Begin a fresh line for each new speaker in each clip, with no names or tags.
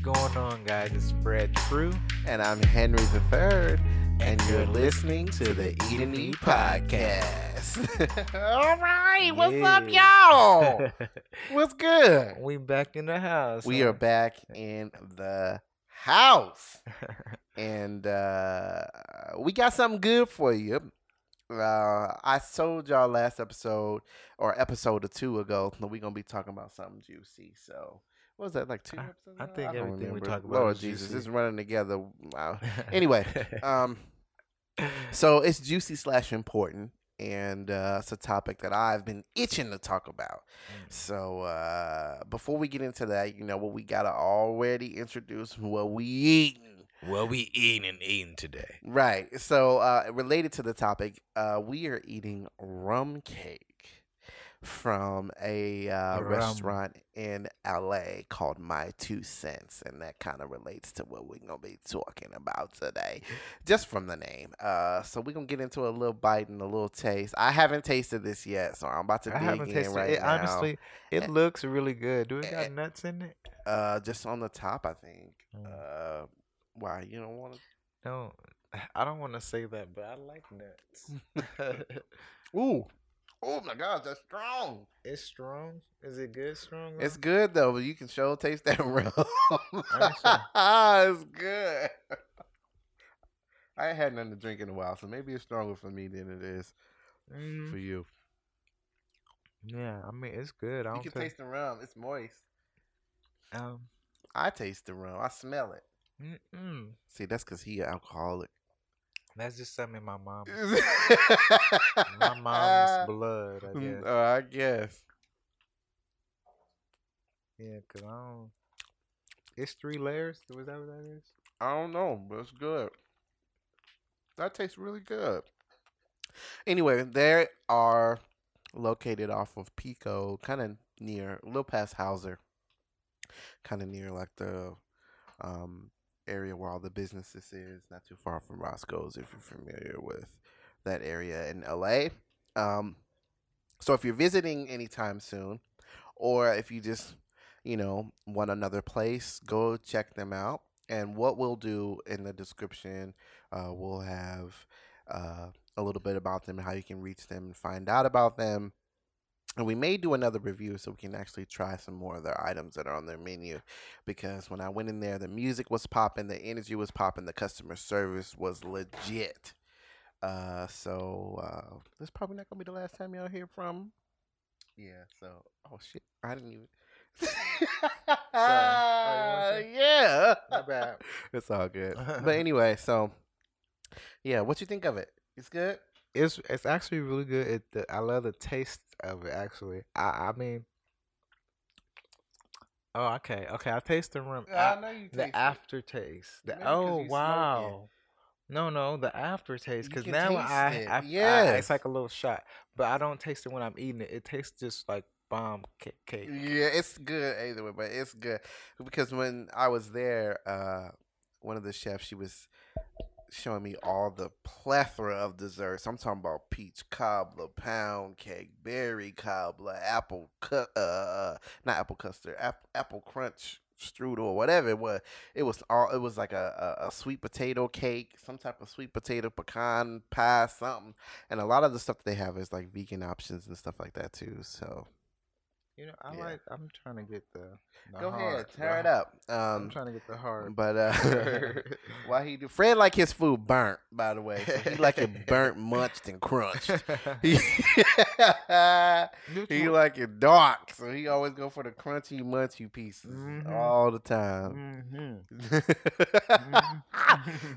What's going on, guys? It's Fred True.
And I'm Henry the Third, and you're listening to the Eat and Eat podcast. All right, what's up, y'all? What's good?
we back in the house.
We
huh?
are back in the house, and uh, we got something good for you. Uh, I told y'all last episode or episode or two ago that we're gonna be talking about something juicy. So what was that like two
I-
episodes?
I think
don't
everything we
remember.
talk about
Lord
is
Jesus,
juicy.
it's running together. Wow. Anyway, um, so it's juicy slash important, and uh, it's a topic that I've been itching to talk about.
Mm.
So uh, before we get into that, you know what we gotta already introduce what we eating.
what we eating and eating today?
Right. So uh, related to the topic, uh, we are eating rum cake from a uh, restaurant in LA called My Two Cents, and that kind of relates to what we're gonna be talking about today, just from the name. Uh, so we're gonna get into a little bite and a little taste. I haven't tasted this yet, so I'm about to
I
dig in right
it.
now.
Honestly, it looks really good. Do it
eh,
got nuts in it?
uh, just on the top, I think.
Mm.
Uh, why you don't want to?
No, I don't want to say that, but I like nuts.
Ooh. Oh my God, that's strong.
it's strong. Is it good? Strong?
It's good though, but you can show taste that rum. it's good. I ain't had nothing to drink in a while, so maybe it's stronger for me than it is
Mm,
for you.
yeah, I mean it's good. I
You
don't
can
ta-
taste the rum. It's moist.
Um,
I taste the rum. I smell it.
mm-mm.
See, that's because he an alcoholic.
That's just something in my mom.
my
My mom's blood, I guess.
Uh, I guess.
Yeah, cause I don't. It's three layers. Was that what that is?
I don't know, but it's good. That tastes really good. Anyway, they are located off of Pico, kind of near, a little past Hauser, kind of near like the um, area where all the businesses is, not too far from Roscoe's, if you're familiar with that area in LA. Um, so if you're visiting anytime soon, or if you just, you know, want another place, go check them out. And what we'll do in the description, uh, we'll have uh, a little bit about them and how you can reach them and find out about them. And we may do another review so we can actually try some more of their items that are on their menu. Because when I went in there, the music was popping, the energy was popping, the customer service was legit. Uh, so uh, this is probably not gonna be the last time y'all hear from. Yeah. So oh shit, I didn't even.
Oh, you want
yeah.
My bad.
It's all good. but anyway, so yeah, what do you think of it? It's good.
It's it's actually really good. It the, I love the taste of it. Actually, I I mean. Oh, okay, okay. I taste the rum. a-
know you
the aftertaste. The,
Maybe
oh wow. No, no, the aftertaste. Because now
taste
I,
it,
I, I, it's like a little shot, but I don't taste it when I'm eating it. It tastes just like bomb cake. cake.
Yeah, it's good either way, but it's good because when I was there, uh, one of the chefs she was showing me all the plethora of desserts. I'm talking about peach cobbler, pound cake, berry cobbler, apple cut, uh, not apple custard, apple, apple crunch strudel or whatever it was. It was all. It was like a, a, a sweet potato cake, some type of sweet potato pecan pie, something. And a lot of the stuff they have is like vegan options and stuff like that too. So
You know, I
Yeah.
like. I'm trying to get the. the
go ahead,
heart,
tear it up.
I'm
Um,
trying to get the heart.
but uh, why he do? Fred like his food burnt, by the way. So he like it burnt, munched, and crunched. he he like it dark, so he always go for the crunchy, munchy pieces
Mhm.
all the time.
Mhm.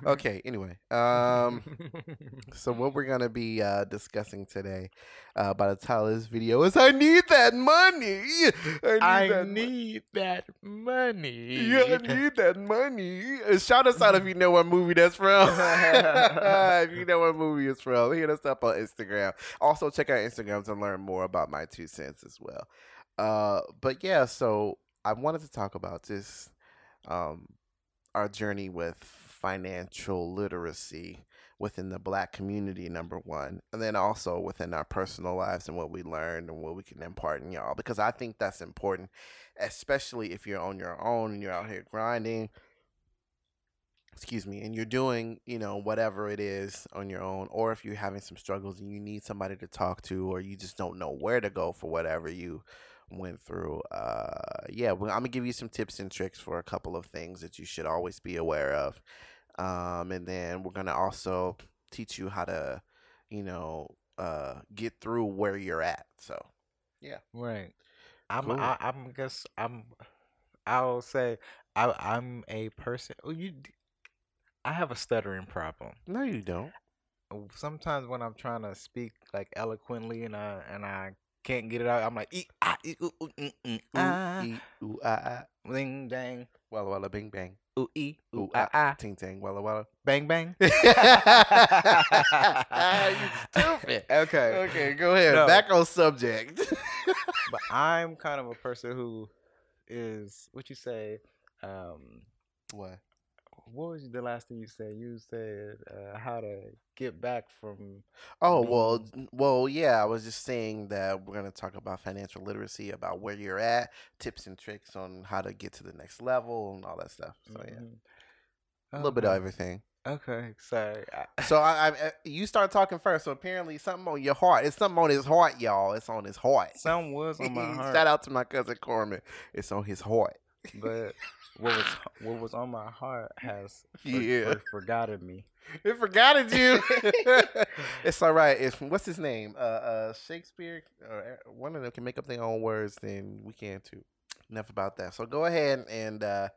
okay. Anyway, um, so what we're gonna be uh, discussing today, uh, by the title of this video, is "I need that money." I need
I
that mo-
that money.
Yeah, I need that money. Shout us out if you know what movie that's from. if you know what movie it's from, hit us up on Instagram. Also, check out Instagram to learn more about my two cents as well. Uh, but yeah, so I wanted to talk about this, um, our journey with financial literacy within the black community, number one, and then also within our personal lives and what we learned and what we can impart in y'all. Because I think that's important, especially if you're on your own and you're out here grinding. Excuse me, and you're doing, you know, whatever it is on your own, or if you're having some struggles and you need somebody to talk to, or you just don't know where to go for whatever you went through. Uh, yeah, well, I'm gonna give you some tips and tricks for a couple of things that you should always be aware of. Um, and then we're gonna also teach you how to, you know, uh, get through where you're at. So, yeah.
Right. I'm.
Cool.
I, I'm. Guess I'm. I'll say I. I'm a person. Oh, you. I have a stuttering problem.
no, you don't.
Sometimes when I'm trying to speak like eloquently and I and I can't get it out, I'm like, ee, ah, ee, ooh, ooh, mm, mm,
Ooh,
ah,
ee, ooh, ah, ah.
ding, dang,
Walla walla, bing bang.
Ooh, ee, ooh,
Ooh,
ah, ah,
Ting tang, walla walla.
bang, bang.
you stupid.
Okay.
Okay, go ahead.
No.
Back on subject.
but I'm kind of a person who is what you say. Um,
what?
What was the last thing you said? You said uh, how to get back from.
Oh well,
being-
well, yeah. I was just saying that we're gonna talk about financial literacy, about where you're at, tips and tricks on how to get to the next level, and all that stuff. So yeah,
Mhm.
a little bit of everything.
Okay, sorry.
So I, I, I- you start talking first. So apparently something on your heart. It's something on his heart, y'all. It's on his heart.
Some was on my heart,
Shout out to my cousin Corman. It's on his heart.
But what was what was on my heart has for,
Yeah.
for, forgotten me.
It forgot you. it's all right. If what's his name? Uh, uh, Shakespeare or uh, one of them can make up their own words, then we can too. Enough about that. So go ahead and uh,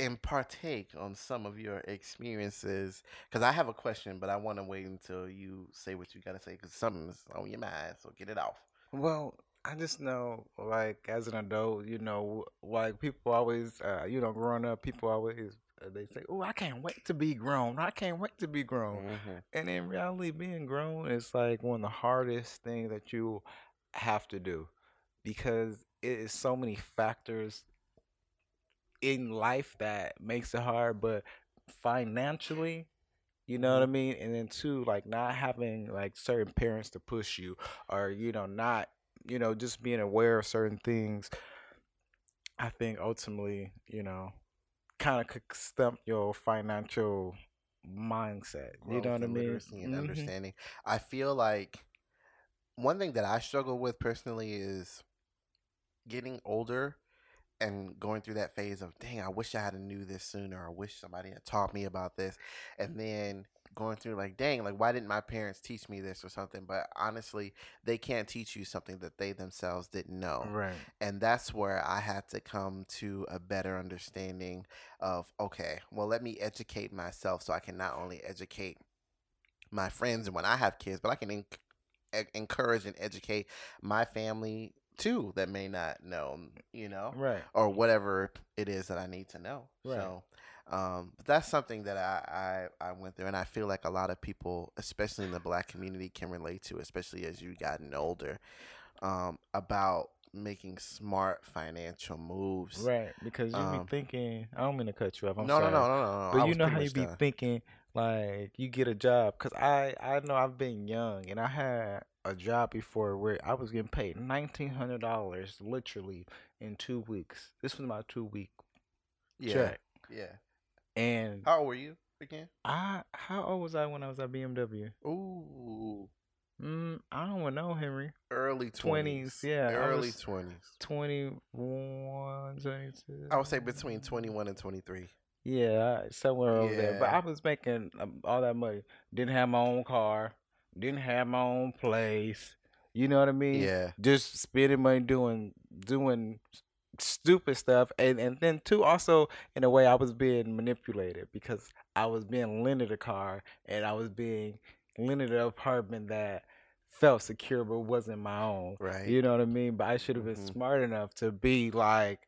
and partake on some of your experiences. Because I have a question, but I want to wait until you say what you got to say. Because something's on your mind. So get it off.
Well, I just know, like, as an adult, you know, like people always, uh, you know, growing up, people always uh, they say, "Oh, I can't wait to be grown. I can't wait to be grown."
Mhm.
And in reality, being grown is like one of the hardest things that you have to do because it is so many factors in life that makes it hard. But financially, you know what I mean? And then two, like not having like certain parents to push you or, you know, not, you know, just being aware of certain things. I think ultimately, you know, kind of could stump your financial mindset. You know what I mean?
literacy and
Mhm.
understanding. I feel like one thing that I struggle with personally is getting older and going through that phase of dang, I wish I had knew this sooner. I wish somebody had taught me about this, and then going through like dang, like why didn't my parents teach me this or something? But honestly, they can't teach you something that they themselves didn't know
Right.
and that's where I had to come to a better understanding of okay, well, let me educate myself so I can not only educate my friends and when I have kids, but I can enc- encourage and educate my family too that may not know, you know,
Right.
or whatever it is that I need to know.
Right.
So. Um, but that's something that I, I, I went through, and I feel like a lot of people, especially in the black community, can relate to, especially as you've gotten older, um, about making smart financial moves.
Right. Because you
Um,
be thinking, I don't mean to cut you off. I'm
no,
sorry.
no, no, no, no, no. I
But you know how you be
done.
thinking, like you get a job. Cause I I know I've been young and I had a job before where I was getting paid nineteen hundred dollars literally in two weeks. This was my two week
yeah,
check.
yeah.
And
How old were you again?
I how old was I when I was at BMW?
Ooh,
Mm, I don't know, Henry.
early
20s,
twenties.
yeah,
early twenties.
21, 22.
I would say between twenty-one and twenty-three.
Yeah, I- somewhere over there. But I was making um, all that money. Didn't have my own car. Didn't have my own place. You know what I mean?
Yeah,
Just spending money doing doing stupid stuff, and and then too also in a way I was being manipulated because I was being lended a car and I was being lended an apartment that felt secure but wasn't my own.
right.
You know what I mean? But I should have been
Mhm.
smart enough to be like,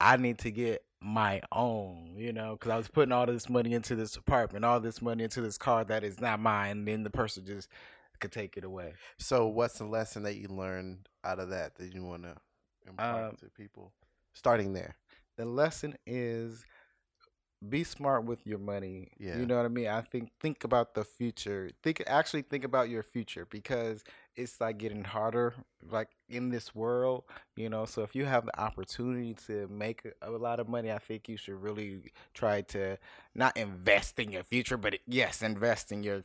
I need to get my own, you know, because I was putting all this money into this apartment, all this money into this car that is not mine, and then the person just could take it away.
So, what's the lesson that you learned out of that that you want to impart
Um,
to people? Starting there.
The lesson is be smart with your money.
Yeah.
You know what I mean? I think think about the future. Think actually think about your future because it's like getting harder like in this world, you know. So if you have the opportunity to make a, a lot of money, I think you should really try to not invest in your future, but yes, invest in your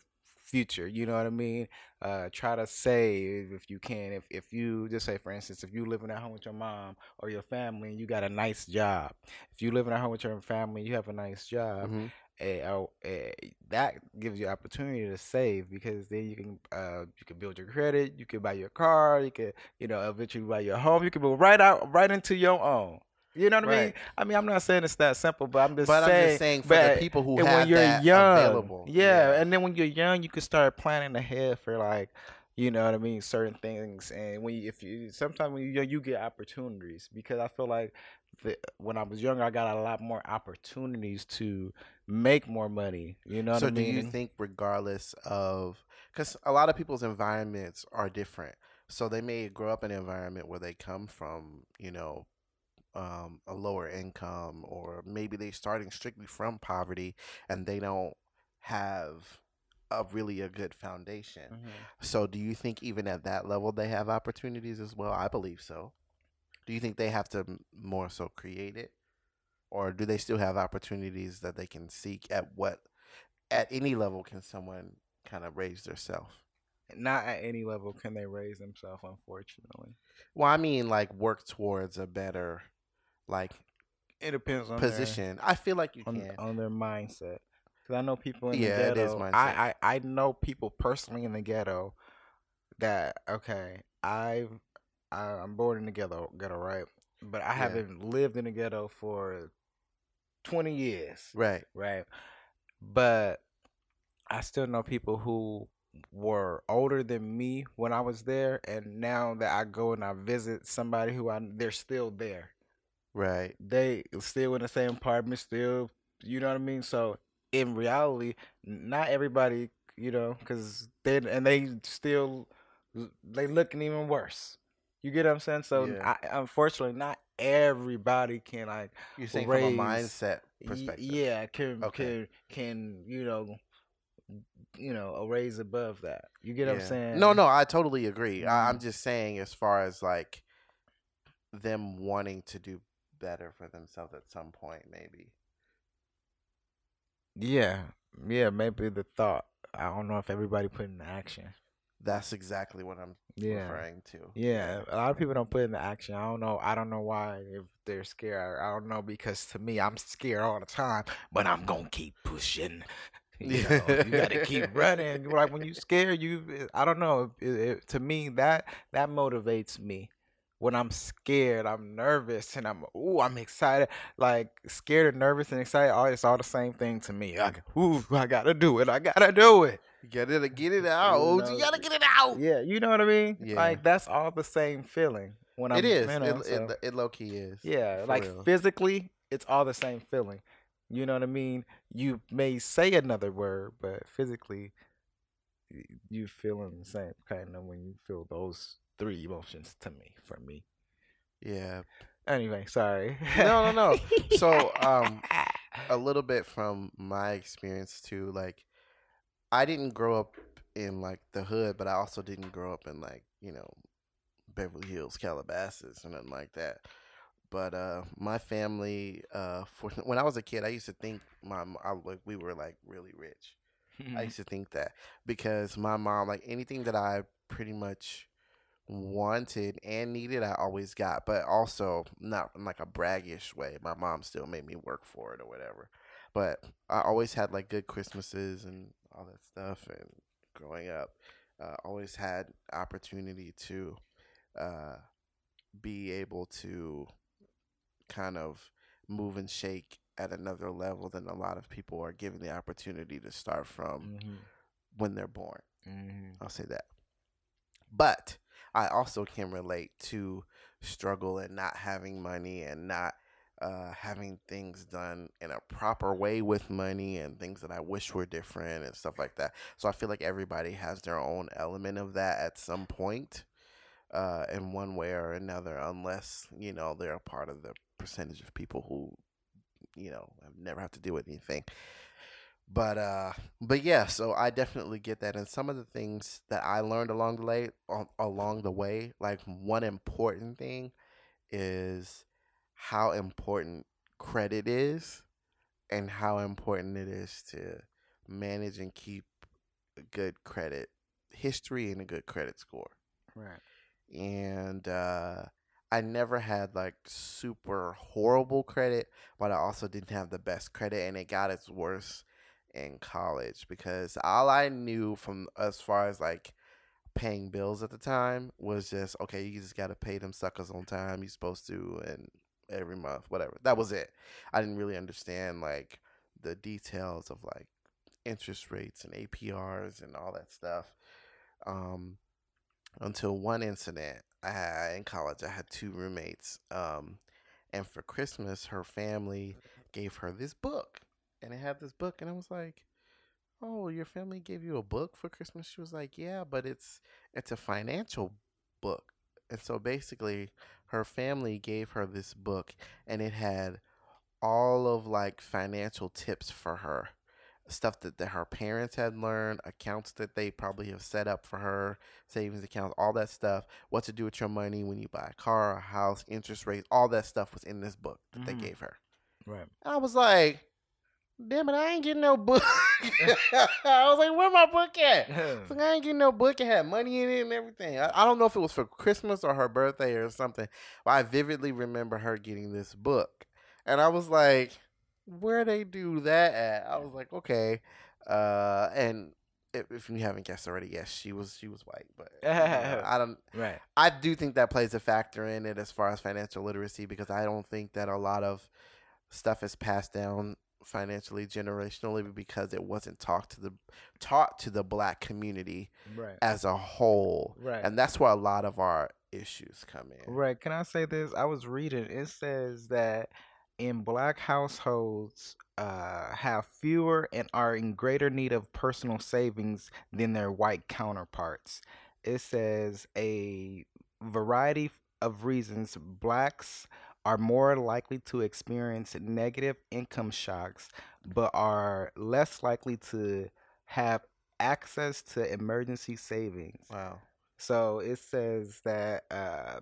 future. You know what I mean? Uh, try to save if you can. If if you just say, for instance, if you living at home with your mom or your family and you got a nice job, if you living at home with your family, you have a nice job.
Mhm.
eh, oh, eh, that gives you opportunity to save because then you can uh, you can build your credit, you can buy your car, you can you know eventually buy your home, you can move right out right into your own. You know what I mean? I mean, I'm not saying it's that simple, but I'm just
But I'm
saying.
just saying for the people who have
when you're
that
young,
available.
yeah, and then when you're young, you can start planning ahead for like, you know what I mean, certain things. And when you, if you sometimes when you're you get opportunities because I feel like the, when I was younger, I got a lot more opportunities to make more money. You know what I mean?
so
I
do
mean?
you think regardless of because a lot of people's environments are different so they may grow up in an environment where they come from you know um, a lower income or maybe they're starting strictly from poverty and they don't have a really a good foundation
Mhm.
so do you think even at that level they have opportunities as well i believe so do you think they have to more so create it or do they still have opportunities that they can seek at what at any level can someone kind of raise themselves?
Not at any level can they raise themselves, unfortunately.
well i mean like work towards a better like
It depends on
position i feel like you
on,
can
on their mindset. Because I know people in
Yeah,
the
it is
ghetto.
mindset.
I, I I know people personally in the ghetto that okay, I've I, I'm born in the ghetto, ghetto, right? But I
Yeah.
haven't lived in the ghetto for twenty years,
right
right? But I still know people who were older than me when I was there, and now that I go and I visit somebody who I they're still there.
Right
They still in the same apartment, still, you know what I mean. So in reality, not everybody, you know, because they and they still they looking even worse. You get what I'm saying? So
Yeah.
I, unfortunately, not everybody can like
you're saying
raise-
from a mindset perspective
Yeah, can
Okay.
can can you know, you know, a raise above that. You get what I'm saying?
No, no, I totally agree. I, I'm
Mhm.
just saying, as far as like them wanting to do better for themselves at some point, maybe.
Yeah, yeah. Maybe the thought. I don't know if everybody put into action.
That's exactly what I'm
Yeah.
referring to.
Yeah, a lot of people don't put in the action. I don't know. I don't know why if they're scared. I don't know because to me, I'm scared all the time, but I'm gonna keep pushing. You know, you gotta keep running. Like when you scared, you. I don't know. It, it, to me, that that motivates me. When I'm scared, I'm nervous, and I'm ooh, I'm excited. Like scared and nervous and excited. All it's all the same thing to me. I, ooh, I gotta do it. I gotta do it.
You gotta get it out.
know,
you gotta get it out.
Yeah, you know what I mean.
Yeah.
Like that's all the same feeling. When I'm,
It is.
you know,
it,
so-
it, it low key is.
yeah, like
real.
physically, it's all the same feeling. You know what I mean? You may say another word, but physically, you feeling the same kind of when you feel those three emotions. To me, for me.
Yeah.
Anyway, sorry.
No, no, no. So, um, a little bit from my experience too. Like, I didn't grow up in like the hood, but I also didn't grow up in like you know Beverly Hills, Calabasas, or nothing like that. But uh, my family, uh, for, when I was a kid, I used to think my I, like we were like really rich. I used to think that because my mom, like anything that I pretty much wanted and needed, I always got, but also not in like a braggish way. My mom still made me work for it or whatever. But I always had like good Christmases and all that stuff. And growing up, uh, always had opportunity to uh, be able to kind of move and shake at another level than a lot of people are given the opportunity to start from
Mhm,
when they're born.
mhm.
I'll say that. But I also can relate to struggle and not having money and not uh, having things done in a proper way with money and things that I wish were different and stuff like that. So I feel like everybody has their own element of that at some point, uh, in one way or another, unless you know they're a part of the percentage of people who you know, I never have to deal with anything. But uh, but yeah, so I definitely get that, and some of the things that I learned along the way, along the way, like one important thing is how important credit is, and how important it is to manage and keep a good credit history and a good credit score.
Right.
And uh, I never had like super horrible credit, but I also didn't have the best credit, and it got its worse in college because all I knew from as far as like paying bills at the time was just okay, you just got to pay them suckers on time. You're supposed to, and every month, whatever. That was it. I didn't really understand like the details of like interest rates and APRs and all that stuff. Um, until one incident, I had in college. I had two roommates, um, and for Christmas, her family gave her this book and it had this book, and I was like, "Oh, your family gave you a book for Christmas?" She was like, "Yeah, but it's it's a financial book." And so basically, her family gave her this book, and it had all of like financial tips for her stuff that, that her parents had learned, accounts that they probably have set up for her, savings accounts, all that stuff, what to do with your money when you buy a car, a house, interest rates, all that stuff was in this book that mm-hmm. they gave her.
Right.
And I was like, Damn it, I ain't getting no book. I was like, where my book at? like, I ain't getting no book. It had money in it and everything. I, I, don't know if it was for Christmas or her birthday or something, but I vividly remember her getting this book. And I was like, where they do that at? I was like, okay. Uh, and if, if you haven't guessed already, yes, she was she was white, but I don't.
Right.
I do think that plays a factor in it as far as financial literacy because I don't think that a lot of stuff is passed down financially generationally because it wasn't taught to the taught to the black community
right.
as a whole.
Right.
And that's where a lot of our issues come in.
Right. Can I say this? I was reading it says that in black households uh, have fewer and are in greater need of personal savings than their white counterparts. It says a variety of reasons blacks are more likely to experience negative income shocks, but are less likely to have access to emergency savings.
Wow.
So it says that uh,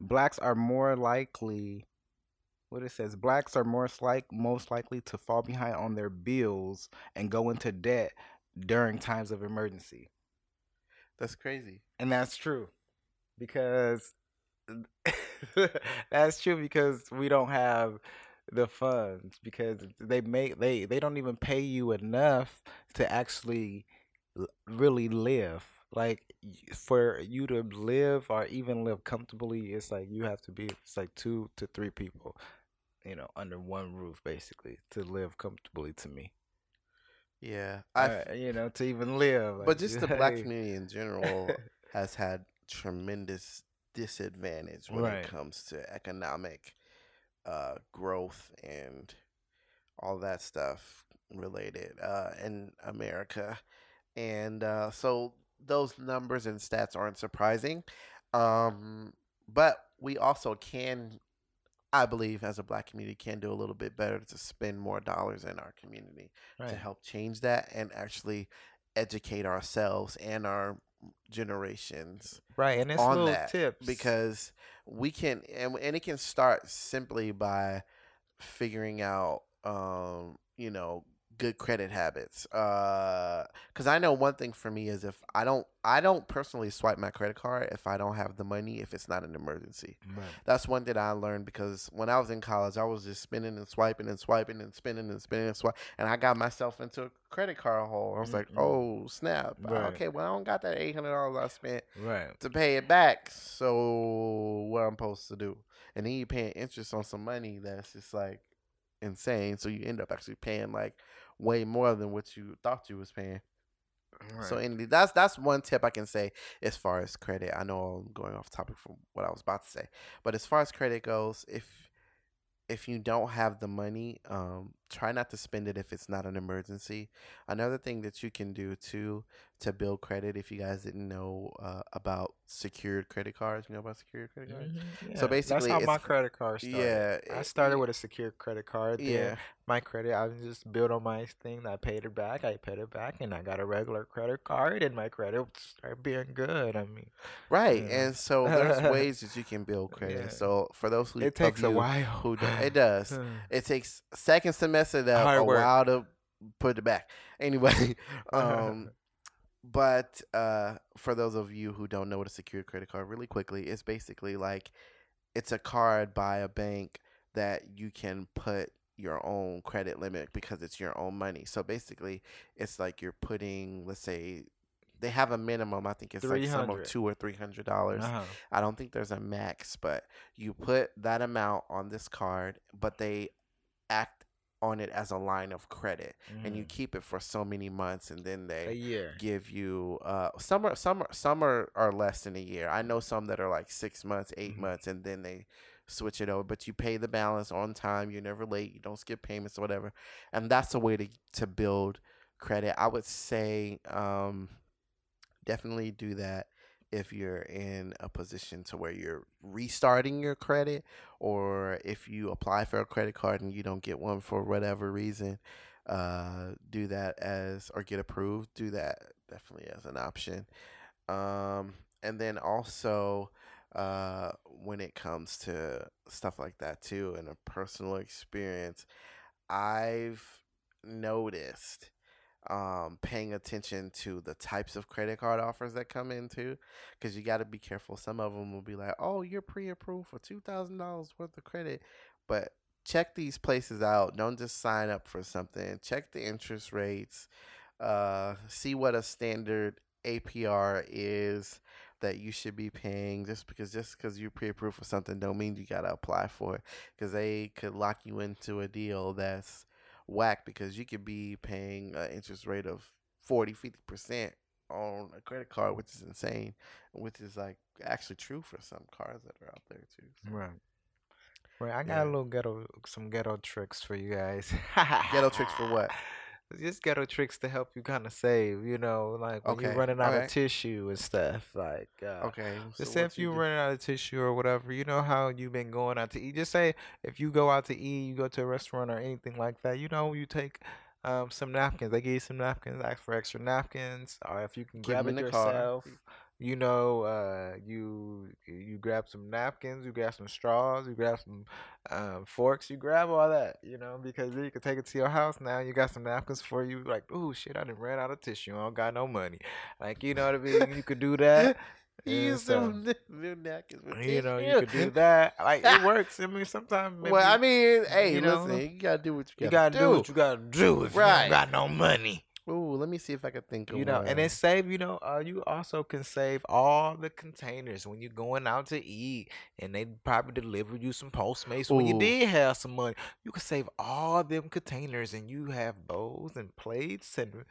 blacks are more likely. What it says, blacks are more like most likely to fall behind on their bills and go into debt during times of emergency.
That's crazy,
and that's true, because That's true because we don't have the funds because they make they they don't even pay you enough to actually really live. Like for you to live or even live comfortably, it's like you have to be it's like two to three people, you know, under one roof basically to live comfortably. To me,
yeah,
I uh, you know to even live.
Like, but just the black community in general has had tremendous disadvantage when right. it comes to economic uh, growth and all that stuff related uh, in America. And uh, so those numbers and stats aren't surprising. Um, but we also can, I believe, as a black community, can do a little bit better to spend more dollars in our community right. to help change that and actually educate ourselves and our generations
right and it's on that tips.
because we can and, and it can start simply by figuring out um you know good credit habits. Uh, cause I know one thing for me is if I don't, I don't personally swipe my credit card if I don't have the money if it's not an emergency. Right. That's one thing I learned because when I was in college, I was just spending and swiping and swiping and spending and spending and swiping, and I got myself into a credit card hole. I was mm-hmm. like, oh snap! Right. Okay, well I don't got that eight hundred dollars I spent
right.
to pay it back. So what I'm supposed to do? And then you paying interest on some money that's just like insane. So you end up actually paying like way more than what you thought you was paying. Right. So anyway, that's that's one tip I can say as far as credit. I know I'm going off topic from what I was about to say, but as far as credit goes, if if you don't have the money, um, try not to spend it if it's not an emergency. Another thing that you can do too to build credit, if you guys didn't know uh, about secured credit cards, you know about secured credit cards.
Mhm,
So basically,
that's how my credit card started.
Yeah,
I started with a secured credit card. Then
Yeah,
my credit, I just built on my thing. I paid it back. I paid it back, and I got a regular credit card, and my credit started being good. I mean,
right.
Yeah.
And so there's ways that you can build credit.
Yeah.
So for those who
it takes a while.
who do, it does. It takes second semester to
Hard
a
work.
while to put it back. Anyway, um, but uh, for those of you who don't know what a secured credit card, really quickly, it's basically like it's a card by a bank that you can put your own credit limit because it's your own money. So basically, it's like you're putting, let's say, they have a minimum. I think it's like some of two or three hundred dollars.
uh-huh.
I don't think there's a max, but you put that amount on this card, but they act on it as a line of credit, and you keep it for so many months, and then
Mm.
they give you uh some are some are, some are, are less than a year. I know some that are like six months, 8
Mhm.
months, and then they switch it over. But you pay the balance on time. You're never late. You don't skip payments or whatever, and that's a way to to build credit. I would say um definitely do that if you're in a position to where you're restarting your credit or if you apply for a credit card and you don't get one for whatever reason uh do that as or get approved do that definitely as an option. Um and then also uh when it comes to stuff like that too and a personal experience i've noticed um paying attention to the types of credit card offers that come into because you got to be careful. Some of them will be like oh you're pre-approved for $2000 worth of credit. But check these places out. Don't just sign up for something. Check the interest rates uh see what a standard apr is that you should be paying. Just because just because you're pre-approved for something don't mean you gotta apply for it because they could lock you into a deal that's whack because you could be paying an interest rate of 40 50% on a credit card which is insane which is like actually true for some cars that are out there too so.
Right. Right. I got
Yeah.
a little ghetto, some ghetto tricks for you guys.
Ghetto tricks for what?
Just ghetto tricks to help you kind of save. You know, like when
Okay,
you're running out
okay.
of tissue and stuff. Like, uh,
okay
Just say if you
do?
running out of tissue or whatever, you know how you've been going out to eat. Just say if you go out to eat, you go to a restaurant or anything like that, you know, you take um, some napkins. They give you some napkins, ask for extra napkins, or if you can
Keep
grab it
the car.
You know, uh, you you grab some napkins, you grab some straws, you grab some um, forks, you grab all that, you know, because you can take it to your house. Now you got some napkins for you. Like, oh shit, I didn't ran out of tissue. I don't got no money. Like, you know what I mean? You could do that.
You use
so-
new napkins
you know, you could do that. Like it works. I mean, sometimes
well, I mean, hey,
you know,
listen, you gotta do what you
you
gotta, do.
you gotta do what you gotta do if you
Right.
don't got no money.
Ooh, let me see if I can think of
You know, and
one.
then save. You know, uh, you also can save all the containers when you're going out to eat, and they probably deliver you some Postmates when you did have some money. You can save all them containers, and you have bowls and plates and.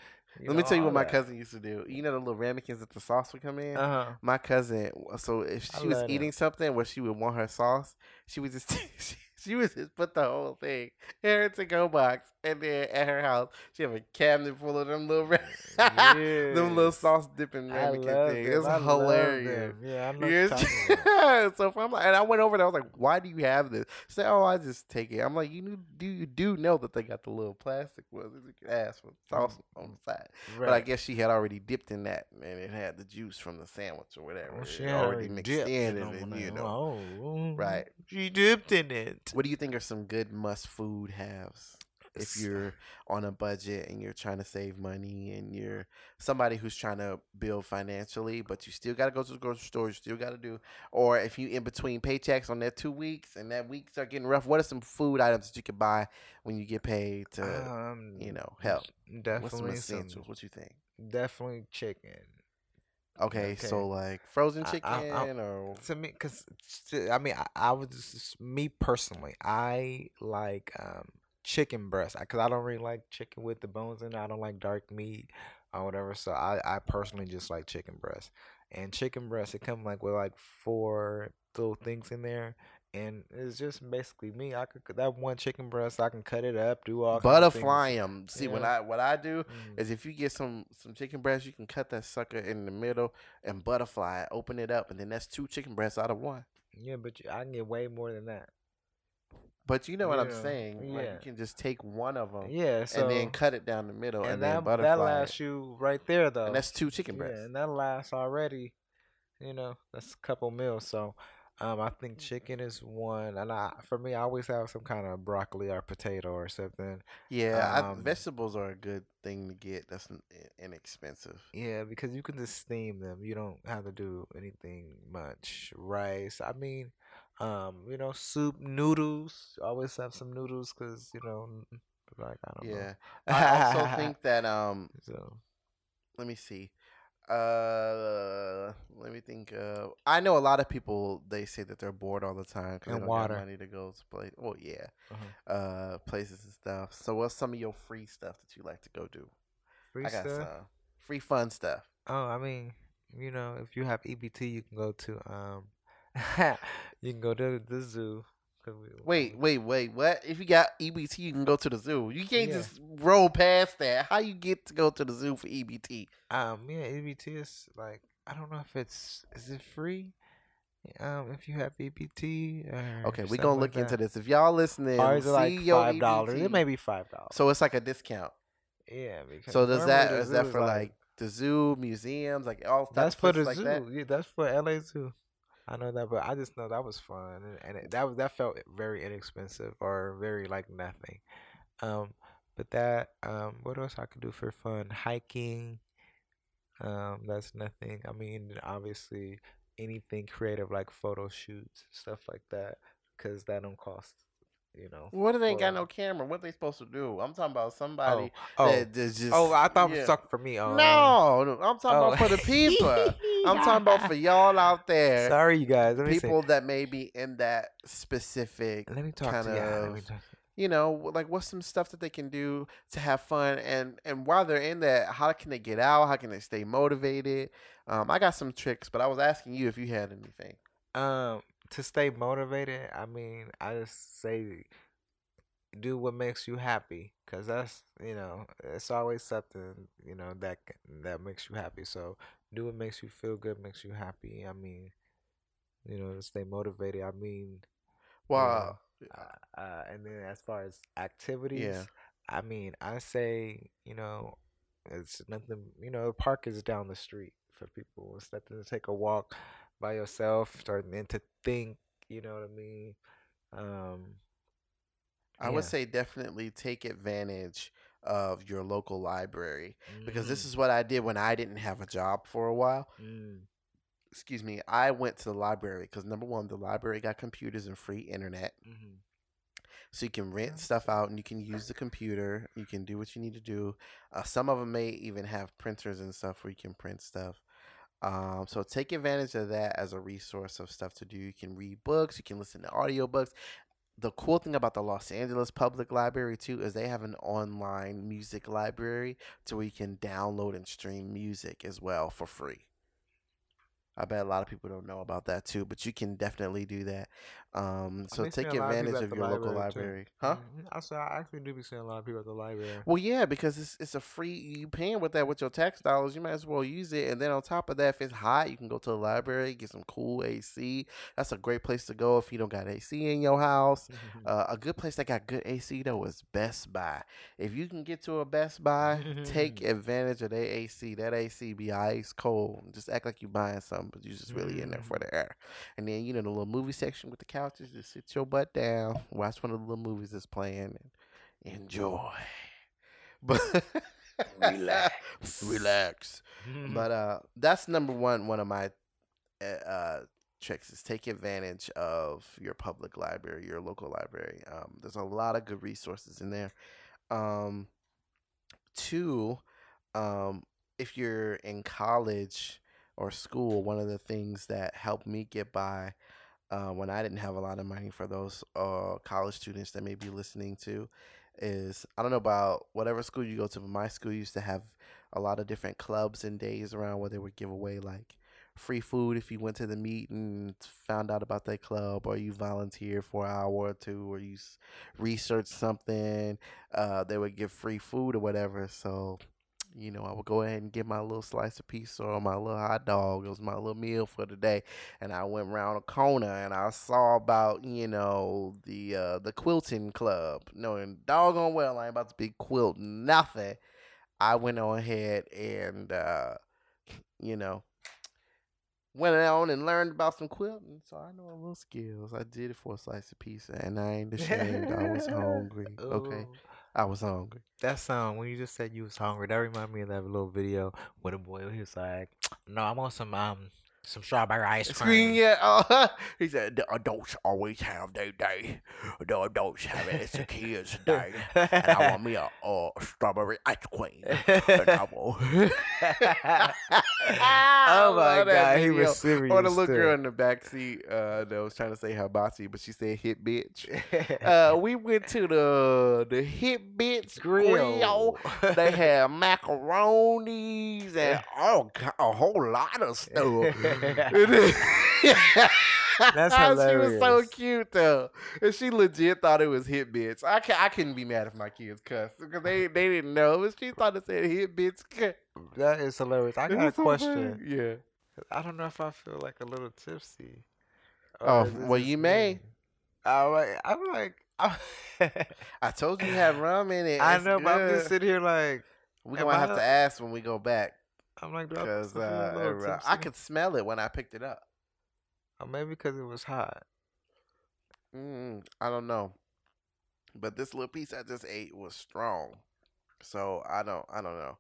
Let me tell you what my cousin used to do. You know the little ramekins that the sauce would come in.
Uh huh.
my cousin, so if she was
that.
eating something where she would want her sauce, she would just she, would just put the whole thing in her to go box, and then at her house she have a cabinet full of them little ra- them little sauce dipping ramekin things. It's
I
hilarious.
Yeah, I know.
Yes. so I'm like, and I went over there. I was like, "Why do you have this?" She said, "Oh, I just take it." I'm like, "You knew- do you do know that they got the little plastic ones that you can ask for sauce mm. on the side?" Right. But I guess she had already dipped in that, and it had the juice from the sandwich or oh, whatever.
Well, she already
mixed in,
in
and you know.
Oh,
Right. Mm-hmm.
She dipped in it.
What do you think are some good must food haves if you're on a budget and you're trying to save money and you're somebody who's trying to build financially, but you still got to go to the grocery store, you still got to do, or if you in between paychecks on that two weeks and that weeks are getting rough, what are some food items that you can buy when you get paid to,
um,
you know, help? What's some
Definitely some,
essentials? What you think?
definitely chicken.
Okay,
Okay.
so like frozen chicken
I- I-
or
To me, cause I mean, I, I was just, me personally, I like um chicken breast, I- cause I don't really like chicken with the bones in it. I don't like dark meat or whatever. So I, I personally just like chicken breast. And chicken breast, it come like with like four little things in there, and it's just basically me. I could that one chicken breast. I can cut it up, do all kinds of things.
Butterfly them. See, when
Yeah.
I what I do
Mm.
is if you get some some chicken breast, you can cut that sucker in the middle and butterfly, it, open it up, and then that's two chicken breasts out of one.
Yeah, but you, I can get way more than that.
But you know what I'm
Yeah,
saying? Like
yeah.
you can just take one of them
Yeah, so
and then cut it down the middle and,
and
then
that
butterfly.
that lasts you right there though.
and that's two chicken
yeah,
breasts.
and that lasts already. You know, that's a couple meals. So, um, I think chicken is one, and I for me, I always have some kind of broccoli or potato or something.
Yeah, I,
Um,
vegetables are a good thing to get. That's inexpensive.
Yeah, because you can just steam them. You don't have to do anything much. Rice. I mean, um, you know, soup, noodles. Always have some noodles because you know, like I don't
Yeah,
know.
I also think that um,
so.
let me see. Uh, let me think. Uh, I know a lot of people. They say that they're bored all the time because they don't
water.
have money to go to play. Oh yeah,
Uh-huh.
uh, places and stuff. So what's some of your free stuff that you like to go do?
Free
I got
stuff.
some free fun stuff.
Oh, I mean, you know, if you have EBT, you can go to um, you can go to the zoo. We-
Wait, wait, wait. What? If you got EBT, you can go to the zoo. You can't
Yeah.
just roll past that. How you get to go to the zoo for EBT?
Um, yeah, EBT is like I don't know if it's is it free. Um, if you have EBT.
Okay, we
something
gonna
like
look into this. If y'all listening,
is it like five dollars? It may be five dollars.
So it's like a discount.
yeah. Because
So does
that is
that
the
is
zoo
that for like, the zoo, museums, like all
That's for the
places
zoo.
that?
Yeah, that's for LA Zoo. I know that, but I just know that was fun, and, it, that was that felt very inexpensive or very like nothing. Um, but that um, what else I could do for fun? Hiking. Um, that's nothing. I mean, obviously anything creative like photo shoots, stuff like that, because that don't cost. You know.
What if they ain't got no camera? What they supposed to do? I'm talking about somebody
Oh, oh,
that just.
oh! I thought it
yeah.
was talking for me. Oh,
No, no, I'm talking
oh.
about for the people. I'm talking about for y'all out there.
Sorry, you guys. Let me see.
people that may be in that specific
Let me talk
kind
to you. Let me
of
talk.
you know like what's some stuff that they can do to have fun and and while they're in that how can they get out how can they stay motivated um i got some tricks but i was asking you if you had anything
Um, to stay motivated, I mean, I just say do what makes you happy, cause that's you know it's always something you know that that makes you happy. So do what makes you feel good, makes you happy. I mean, you know, to stay motivated. I mean,
well
uh, uh, and then as far as activities, I mean, I say you know it's nothing. You know, the park is down the street for people. It's nothing to take a walk by yourself, starting to think. You know what I mean? Um,
i would say definitely take advantage of your local library because this
Mm,
is what i did when i didn't have a job for a while.
Mm,
excuse me i went to the library because number one the library got computers and free internet.
Mhm.
so you can rent stuff out and you can use the computer you can do what you need to do. Uh, some of them may even have printers and stuff where you can print stuff um, so take advantage of that as a resource of stuff to do. You can read books you can listen to audiobooks. The cool thing about the los angeles public library too is they have an online music library to where you can download and stream music as well for free I bet a lot of people don't know about that too, but you can definitely do that. Um, so take
seeing a lot of
advantage of
the
your local
library, too.
huh?
Mhm. I saw. I actually do be seeing a lot of people at the library.
Well, yeah, because it's it's a free. You paying with that with your tax dollars, you might as well use it. And then on top of that, if it's hot, you can go to the library, get some cool AC. That's a great place to go if you don't got AC in your house. Uh, a good place that got good AC though is Best Buy. If you can get to a Best Buy, take advantage of their AC. That AC be ice cold. Just act like you buying something, but you're just really in there for the air. And then you know the little movie section with the couches. Just sit your butt down, watch one of the little movies that's playing, and enjoy. But
Relax.
relax. But uh, that's number one. One of my uh, uh, tricks is take advantage of your public library, your local library. Um, there's a lot of good resources in there. Um, two, um, if you're in college or school, one of the things that helped me get by uh, when I didn't have a lot of money for those uh, college students that may be listening to is I don't know about whatever school you go to, but my school used to have a lot of different clubs and days around where they would give away like free food if you went to the meeting, and found out about that club, or you volunteered for an hour or two, or you researched something. Uh, they would give free food or whatever. So, you know, I would go ahead and get my little slice of pizza or my little hot dog. It was my little meal for the day. And I went around a corner and I saw about, you know, the uh, the quilting club. Knowing doggone well I ain't about to be quilting nothing. I went on ahead and uh, you know went on and learned about some quilting, so I know a little skills. I did it for a slice of pizza, and I ain't ashamed. I was hungry. Okay,
Ooh.
I was hungry.
That song when you just said you was hungry, that reminded me of that little video with a boy. He was like, "No, I want some um some strawberry ice cream."
yeah. Uh, he said the adults always have their day. The adults have it. It's the kids' day. And I want me a uh, strawberry ice cream. And I want-
oh my god, he was serious.
Or the little girl in the back seat uh, that was trying to say hibachi, but she said hit bitch. Uh, we went to the the hit bitch grill. They had macaronis and oh, a whole lot of stuff.
That's how
She was so cute though, and she legit thought it was hit bitch. I can I couldn't be mad if my kids cussed because they they didn't know, but she thought it said hit bitch.
That is hilarious. I got a
so funny.
question.
Yeah.
I don't know if I feel like a little tipsy.
Oh,
or is this
well, you may.
me? I'm like, I'm like, I'm
I told you you had rum in it.
I
It's
know, but I'm just
good.
sitting here like,
We're gonna have to ask when we go back
I'm like,
because uh, uh, I could smell it when I picked it up.
Or maybe because it was hot.
Mm, I don't know, but this little piece I just ate was strong, so I don't I don't know.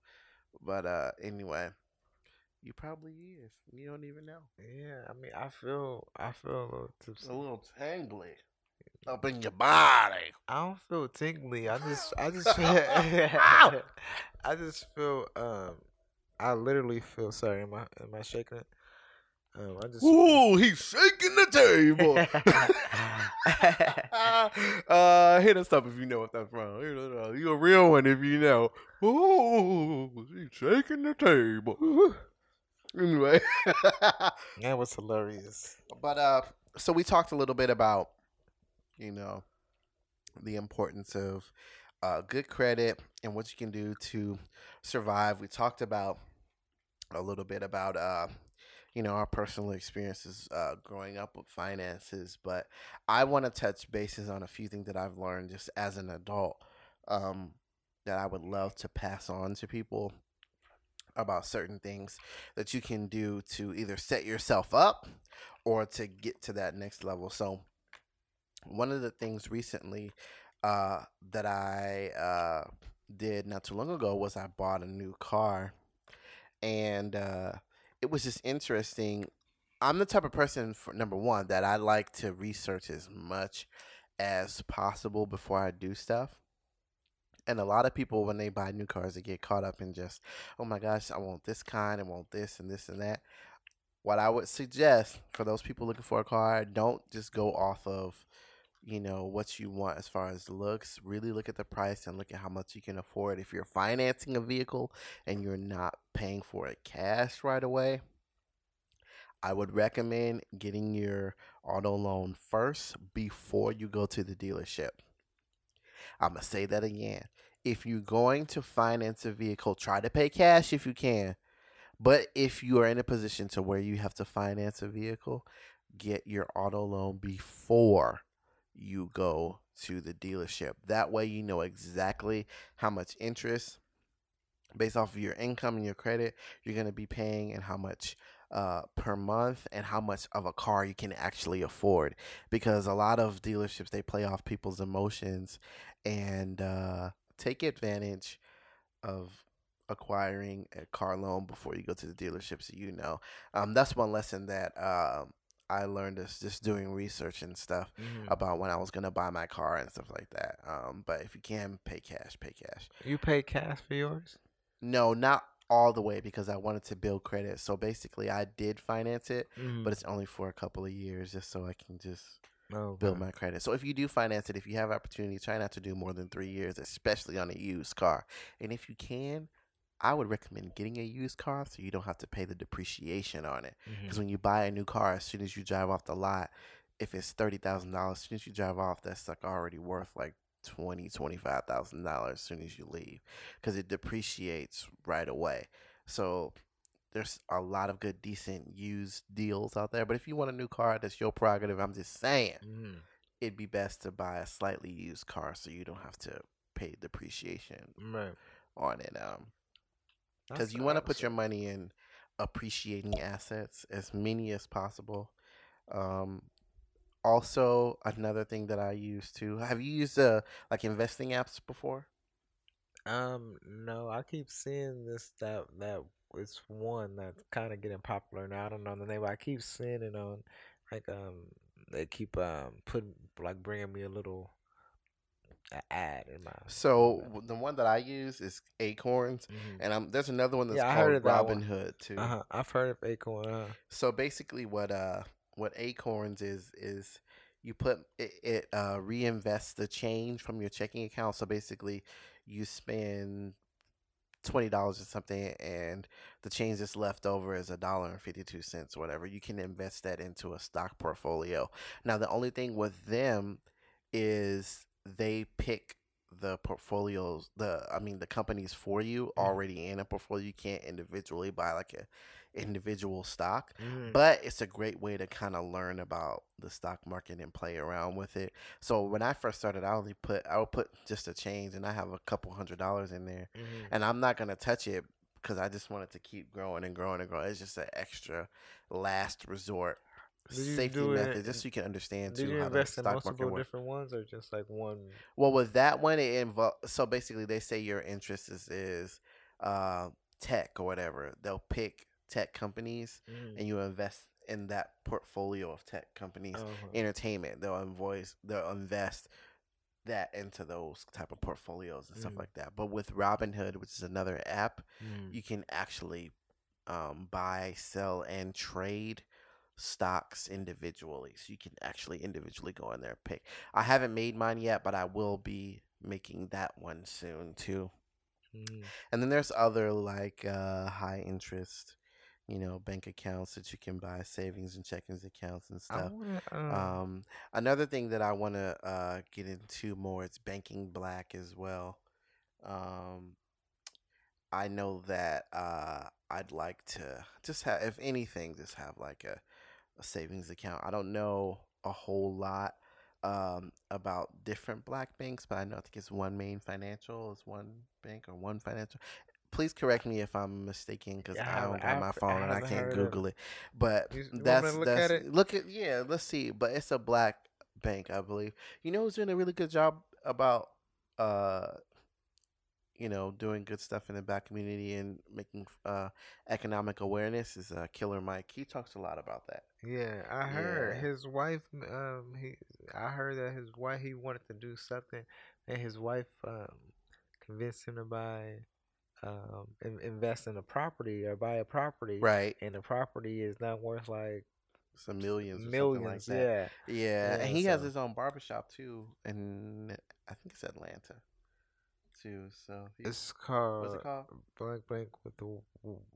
But uh, anyway, you probably is. You don't even know.
Yeah, I mean, I feel, I feel a little tipsy.
a little tangly up in your body.
I don't feel tingly. I just, I just, feel, I just feel, um, I literally feel. Sorry, am I, am I shaking it? Um, I just.
Ooh, he's shaking the table. uh, hit us up if you know what that's from. Hit us up. You a real one if you know. Ooh, he's shaking the table. anyway,
that was hilarious.
but uh, so we talked a little bit about, you know, the importance of uh, good credit and what you can do to survive. We talked about a little bit about uh, you know, our personal experiences uh, growing up with finances, but I want to touch bases on a few things that I've learned just as an adult um, that I would love to pass on to people about certain things that you can do to either set yourself up or to get to that next level. So, one of the things recently uh, that I uh, did not too long ago was I bought a new car, and uh, it was just interesting. I'm the type of person, for number one, that I like to research as much as possible before I do stuff. And a lot of people, when they buy new cars, they get caught up in just, oh my gosh, I want this kind, I want this and this and that. What I would suggest for those people looking for a car, don't just go off of, you know, what you want as far as looks. Really look at the price and look at how much you can afford. If you're financing a vehicle and you're not paying for it cash right away, I would recommend getting your auto loan first before you go to the dealership. I'm going to say that again. If you're going to finance a vehicle, try to pay cash if you can. But if you are in a position to where you have to finance a vehicle, get your auto loan before you go to the dealership. That way you know exactly how much interest based off of your income and your credit you're going to be paying and how much uh, per month and how much of a car you can actually afford because a lot of dealerships they play off people's emotions and uh, take advantage of acquiring a car loan before you go to the dealership so you know um, that's one lesson that um, i learned this just doing research and stuff
Mhm.
about when i was to buy my car and stuff like that um, but if you can pay cash pay cash
You pay cash for yours?
no not all the way because i wanted to build credit so basically i did finance it
Mm.
but it's only for a couple of years just so i can just
oh,
build my credit. So if you do finance it, if you have opportunity, try not to do more than three years, especially on a used car. And if you can, I would recommend getting a used car so you don't have to pay the depreciation on it. Because when you buy a new car, as soon as you drive off the lot, if it's thirty thousand dollars, as soon as you drive off, that's like already worth like twenty, twenty five thousand dollars as soon as you leave, because it depreciates right away. So there's a lot of good, decent used deals out there. But if you want a new car, that's your prerogative. I'm just saying,
Mhm.
it'd be best to buy a slightly used car so you don't have to pay depreciation
Right.
on it. Um, because you want to put your money in appreciating assets as many as possible. Um, also, another thing that I use too. Have you used uh like investing apps before?
Um, no, I keep seeing this that that it's one that's kind of getting popular now. I don't know the name, but I keep seeing it on like um they keep um putting like bringing me a little a ad in my
So w- the one that I use is Acorns,
Mhm.
and I'm there's another one that's
Yeah,
called
one.
Robinhood too.
Uh-huh. I've heard of Acorn. Uh,
So basically, what uh what Acorns is is you put it, it uh reinvests the change from your checking account. So basically, you spend twenty dollars or something, and the change that's left over is a dollar and fifty two cents, whatever. You can invest that into a stock portfolio. Now, the only thing with them is they pick the portfolios the i mean the companies for you
Mhm.
already in a portfolio you can't individually buy like a individual stock
mhm.
but it's a great way to kind of learn about the stock market and play around with it. So when I first started, I only put I would put just a change, and I have a couple hundred dollars in there,
Mhm.
and I'm not gonna touch it because I just want it to keep growing and growing and growing. It's just an extra last resort
Did
safety
it
method,
in-
just so you can understand
Did
too
you
how the
in
stock market
multiple
works.
different ones or just like one?
Well, with that one, it involves. So basically, they say your interest is is uh, tech or whatever. They'll pick tech companies,
Mhm.
and you invest in that portfolio of tech companies.
Uh-huh.
Entertainment, they'll invoice, they'll invest that into those type of portfolios and stuff
Mm.
like that. But with Robinhood, which is another app,
Mhm.
you can actually um, buy, sell, and trade stocks individually. So you can actually individually go in there and pick. I haven't made mine yet, but I will be making that one soon too.
Mhm.
And then there's other like uh, high interest, you know, bank accounts that you can buy, savings and checkings accounts and stuff.
wanna, um,
Um, another thing that I want to uh, get into more is banking black as well. Um, I know that uh, I'd like to just have, if anything, just have like a, a savings account. I don't know a whole lot um, about different black banks, but I know I think it's One Main Financial is one bank or one financial. Please correct me if I'm mistaken because
Yeah, I
I don't got my
I
phone and I can't Google it. But
You you want me to
that's
look
that's
at it?
look at yeah. Let's see. But it's a black bank, I believe. You know who's doing a really good job about uh you know doing good stuff in the black community and making uh economic awareness is uh Killer Mike. He talks a lot about that.
Yeah, I heard
Yeah.
his wife. Um, he, I heard that his wife. He wanted to do something, and his wife um convinced him to buy, um, in, invest in a property or buy a property,
Right.
and the property is not worth like
Some millions or
millions.
something like that.
yeah,
Yeah,
Yeah,
and he has his own barbershop too, and I think it's Atlanta too. So
it's called,
what's it called?
Blank Bank with the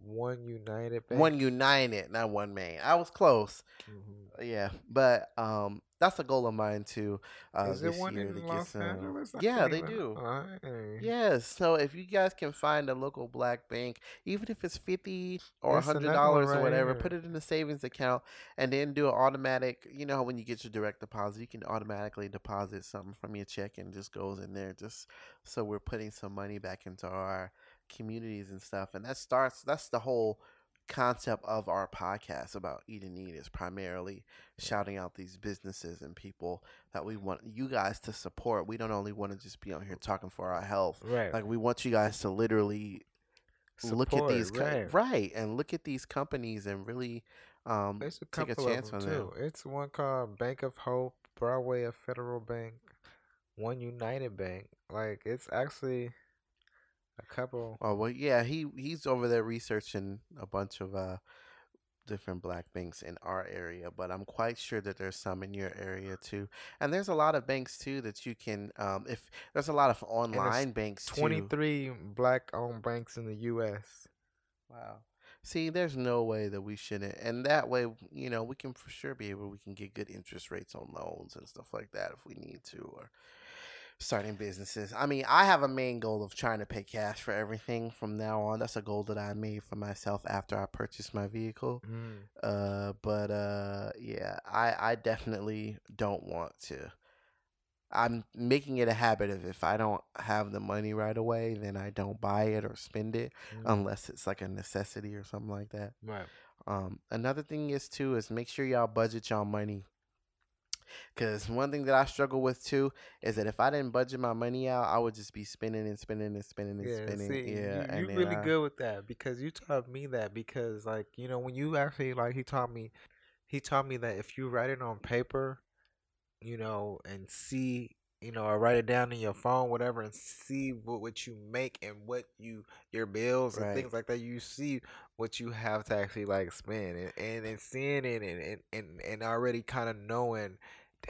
One United Bank.
One United, not one man. I was close.
Mhm.
Yeah, but um, that's a goal of mine too. Uh,
Is there one
year
in
to get
Los
some-
Angeles? I
Yeah, they
even-
do. Yes. So if you guys can find a local black bank, even if it's fifty or hundred dollars
one
or whatever,
here.
put it in a savings account and then do an automatic. You know when you get your direct deposit, you can automatically deposit something from your check and just goes in there. Just so we're putting some money back into our communities and stuff. And that starts. That's the whole concept of our podcast about eat and eat is primarily shouting out these businesses and people that we want you guys to support. We don't only want to just be on here talking for our health.
Right.
Like we want you guys to literally look at
Support,
these co-
right.
right and look at these companies and really um
There's a
take a
couple
chance on them.
too. It's one called Bank of Hope, Broadway of Federal Bank, One United Bank. Like it's actually a couple.
Oh well, yeah, he he's over there researching a bunch of uh different black banks in our area, but I'm quite sure that there's some in your area too. And there's a lot of banks too that you can um if there's a lot of online banks
23 black owned banks in the US.
Wow. See, there's no way that we shouldn't, and that way, you know, we can for sure be able we can get good interest rates on loans and stuff like that if we need to, or starting businesses. I mean, I have a main goal of trying to pay cash for everything from now on. That's a goal that I made for myself after I purchased my vehicle.
Mm.
Uh, but uh, yeah, I I definitely don't want to. I'm making it a habit of if I don't have the money right away, then I don't buy it or spend it
Mm.
unless it's like a necessity or something like that.
Right.
Um, another thing is too is make sure y'all budget y'all money. Cause one thing that I struggle with too is that if I didn't budget my money out, I would just be spending and spending and spending and
Yeah,
spending.
see,
yeah,
you,
and
you really
I-
good with that because you taught me that because like you know when you actually like he taught me, he taught me that if you write it on paper, you know, and see, you know, or write it down in your phone, whatever, and see what what you make and what you your bills and things like that. You see what you have to actually like spend and and, and seeing it and and and, and already kind of knowing.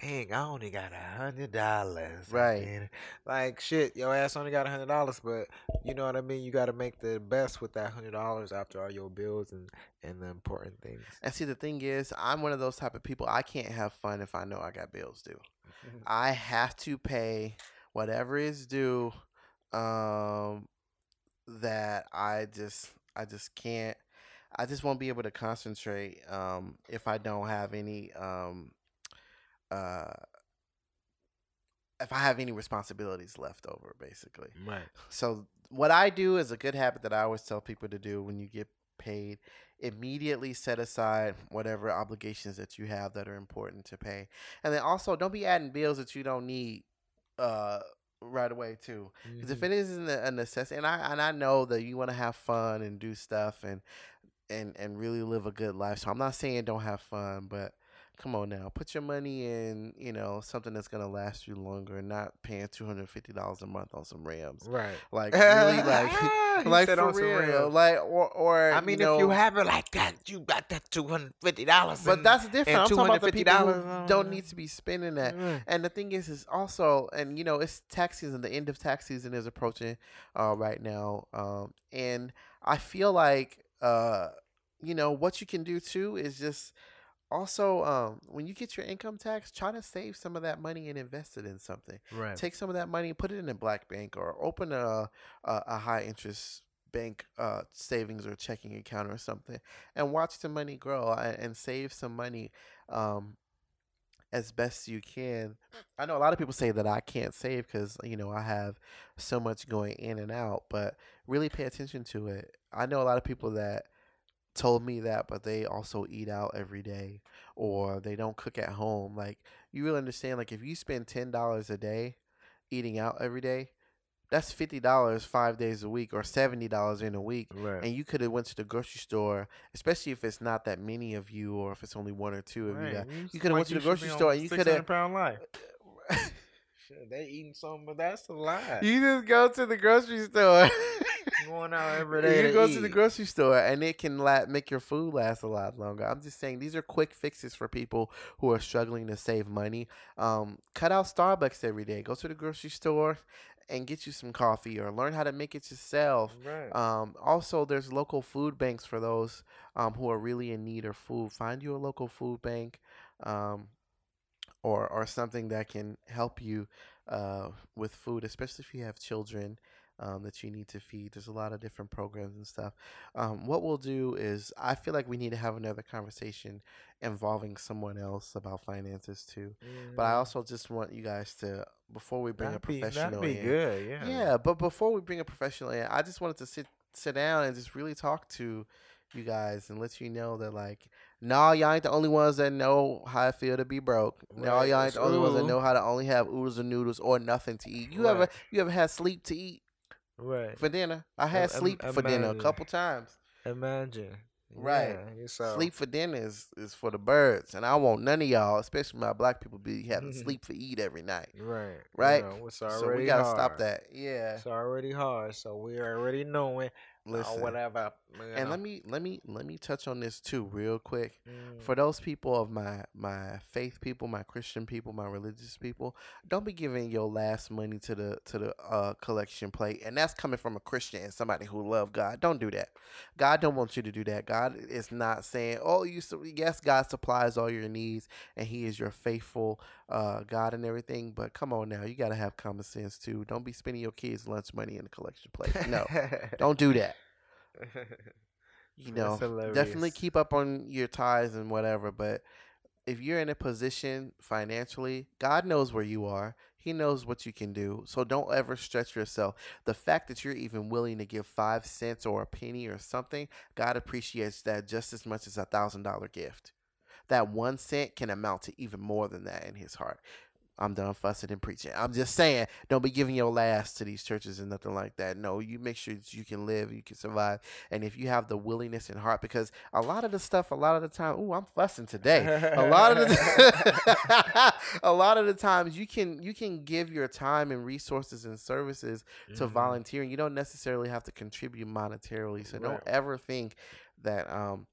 Dang, I only got a hundred dollars.
Right.
again." Like shit, your ass only got a hundred dollars, but you know what I mean. You got to make the best with that hundred dollars after all your bills and and the important things.
And see, the thing is, I'm one of those type of people. I can't have fun if I know I got bills due. I have to pay whatever is due. Um, that I just, I just can't. I just won't be able to concentrate. Um, if I don't have any. Um, uh. If I have any responsibilities left over, basically.
Right.
So what I do is a good habit that I always tell people to do when you get paid. Immediately set aside whatever obligations that you have that are important to pay, and then also don't be adding bills that you don't need uh, right away too. Because if it isn't a necessity, and I and I know that you want to have fun and do stuff and and and really live a good life. So I'm not saying don't have fun, but come on now, put your money in you know something that's gonna last you longer, and not paying two hundred fifty dollars a month on some Rams.
right.
Like really, like
He
like
said
for
some
real, like or or
I mean,
you
if you
know,
have it like that, you got that two hundred fifty dollars.
but that's different. I'm talking about the people who
$250,
don't
uh,
need to be spending that.
Mm.
And the thing is, is also, and you know, it's tax season. The end of tax season is approaching uh, right now, um, and I feel like, uh, you know, what you can do too is just also um, when you get your income tax, try to save some of that money and invest it in something.
Right.
Take some of that money, and put it in a black bank, or open a a, a high interest bank uh, savings or checking account or something, and watch the money grow and, and save some money. Um, as best you can. I know a lot of people say that I can't save because you know I have so much going in and out, but really pay attention to it. I know a lot of people that told me that, but they also eat out every day or they don't cook at home. Like you really understand, like if you spend ten dollars a day eating out every day, that's fifty dollars five days a week or seventy dollars in a week
Right.
and you could have went to the grocery store, especially if it's not that many of you, or if it's only one or two of you. That, you coulda went to the grocery store and you
pound life. They eating something, but that's a lie.
you just go to the grocery store.
going out every day.
you go to the grocery store and it can la- make your food last a lot longer. I'm just saying these are quick fixes for people who are struggling to save money. Um, cut out Starbucks every day. Go to the grocery store and get you some coffee or learn how to make it yourself.
Right.
Um, also, there's local food banks for those um, who are really in need of food. Find you a local food bank um, or, or something that can help you uh, with food, especially if you have children um, that you need to feed. There's a lot of different programs and stuff. Um, what we'll do is, I feel like we need to have another conversation involving someone else about finances too. But I
Mhm.
also just want you guys to, before we bring
that'd
a
be,
professional
that'd be
in,
good. Yeah.
yeah, but before we bring a professional in, I just wanted to sit sit down and just really talk to you guys and let you know that like, no, y'all ain't the only ones that know how it feel to be broke. No, y'all ain't the only ones that know how to only have oodles and noodles or nothing to eat. You ever you ever had sleep to eat
Right.
for dinner? I had
im-
sleep for dinner a couple times.
Imagine.
Right.
Yeah, so
Sleep for dinner is, is for the birds, and I want none of y'all, especially my black people, be having sleep for eat every night.
Right.
Right?
You know,
So we gotta
hard.
stop that. Yeah.
It's already hard, so we're already knowing
Listen.
or whatever. you
And let me let me let me touch on this too real quick.
Mm,
For those people of my my faith people, my Christian people, my religious people, don't be giving your last money to the to the uh, collection plate, and that's coming from a Christian and somebody who love God. Don't do that. God don't want you to do that. God is not saying, "Oh, you." Yes, God supplies all your needs, and He is your faithful uh, God and everything. But come on now, you gotta have common sense too. Don't be spending your kids' lunch money in the collection plate. No, don't do that. You know, definitely keep up on your ties and whatever. But if you're in a position financially, God knows where you are. He knows what you can do. So don't ever stretch yourself. The fact that you're even willing to give five cents or a penny or something, God appreciates that just as much as a thousand dollar gift. That one cent can amount to even more than that in his heart. I'm done fussing and preaching. I'm just saying, don't be giving your last to these churches and nothing like that. No, you make sure that you can live, you can survive, and if you have the willingness and heart, because a lot of the stuff, a lot of the time, ooh, I'm fussing today. A lot of the, a lot of the times, you can you can give your time and resources and services to
Mhm.
volunteering. You don't necessarily have to contribute monetarily. So
Right.
don't ever think that um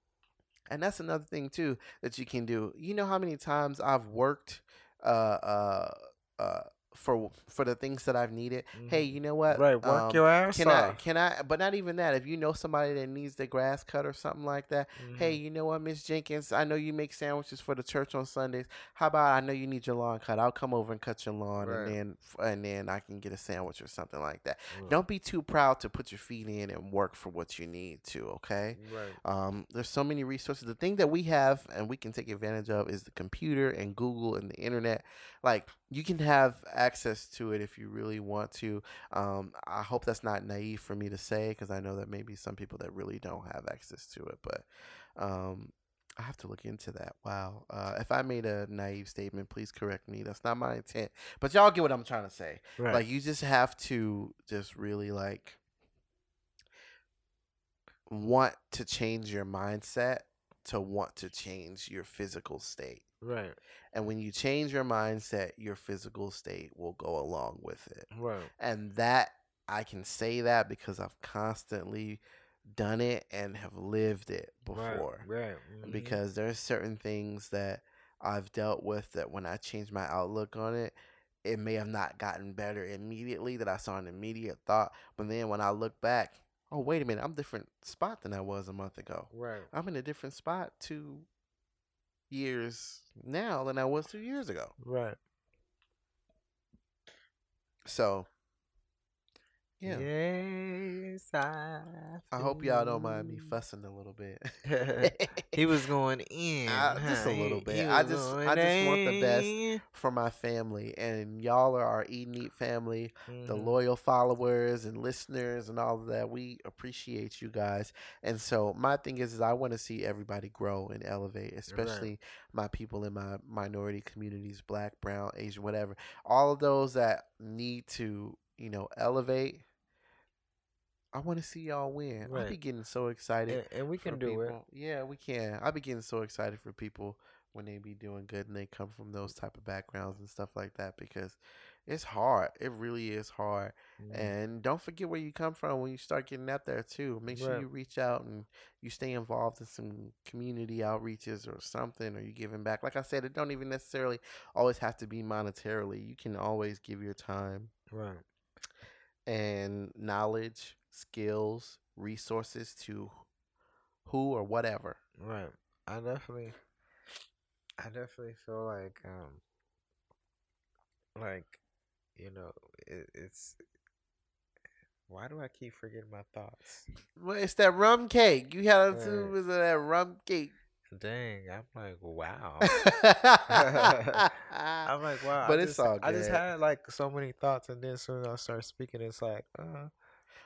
and that's another thing too that you can do. You know how many times I've worked uh uh uh for for the things that I've needed. Hey, you know what?
right, work
Um,
your ass
can I
off.
can I but not even that. If you know somebody that needs the grass cut or something like that, hey,
Mhm.
you know what, Miss Jenkins? I know you make sandwiches for the church on Sundays. How about I know you need your lawn cut? I'll come over and cut your lawn,
Right.
and then and then I can get a sandwich or something like that.
Right.
Don't be too proud to put your feet in and work for what you need to. Okay.
Right.
Um, there's so many resources. The thing that we have and we can take advantage of is the computer and Google and the internet. Like you can have access to it if you really want to. Um, I hope that's not naive for me to say because I know that maybe some people that really don't have access to it, but um, I have to look into that. Wow. Uh, if I made a naive statement, please correct me. That's not my intent. But y'all get what I'm trying to say.
Right.
Like you just have to just really like want to change your mindset to want to change your physical state.
Right.
And when you change your mindset, your physical state will go along with it.
Right.
And that I can say that because I've constantly done it and have lived it before.
Right. right. mhm.
Because there's certain things that I've dealt with that when I changed my outlook on it, it may have not gotten better immediately that I saw an immediate thought. But then when I look back, oh wait a minute, I'm a different spot than I was a month ago.
Right.
I'm in a different spot two years now than I was two years ago.
Right.
So yeah.
Yes, I.
I hope y'all don't mind me fussing a little bit.
he was going in.
Uh, just a little bit. I just- I just want the best for my family and y'all are our Eat and Eat family. the
Mhm.
loyal followers and listeners and all of that. We appreciate you guys. And so my thing is, is I want to see everybody grow and elevate, especially my people in my minority communities, black, brown, Asian, whatever. All of those that need to, you know, elevate. I want to see y'all win. I be getting so excited.
And, and we can do it.
Yeah, we can. I be getting so excited for people when they be doing good and they come from those type of backgrounds and stuff like that because it's hard. It really is hard.
Mhm.
And don't forget where you come from when you start getting out there too. Make sure
Right.
you reach out and you stay involved in some community outreaches or something or you giving back. Like I said, it don't even necessarily always have to be monetarily. You can always give your time
Right.
and knowledge, skills, resources to who or whatever.
Right. I definitely I definitely feel like um like you know it, it's why do I keep forgetting my thoughts?
Well, it's that rum cake. You had
Right.
to was that rum cake.
Dang, I'm like wow. I'm like wow.
But
I
it's
just,
all
I just had like so many thoughts, and then as soon as I start speaking, it's like uh,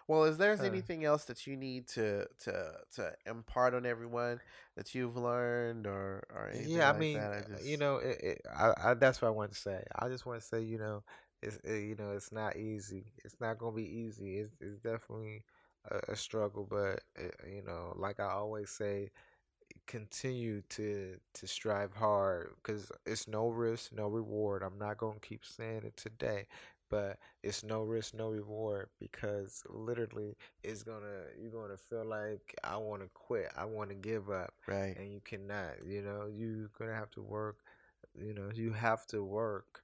well, is there
Uh.
anything else that you need to to to impart on everyone that you've learned or or anything
yeah.
like
I mean,
that? I
uh,
just,
you know, it, it, I, I that's what I want to say. I just want to say, you know, it's uh you know, it's not easy. It's not gonna be easy. It's it's definitely a, a struggle, but it, you know, like I always say, continue to to strive hard because it's no risk, no reward. I'm not gonna keep saying it today,
but it's no risk, no reward because literally it's gonna you're gonna feel like I want to quit, I want to give up,
Right.
and you cannot. You know, you're gonna have to work. You know, you have to work.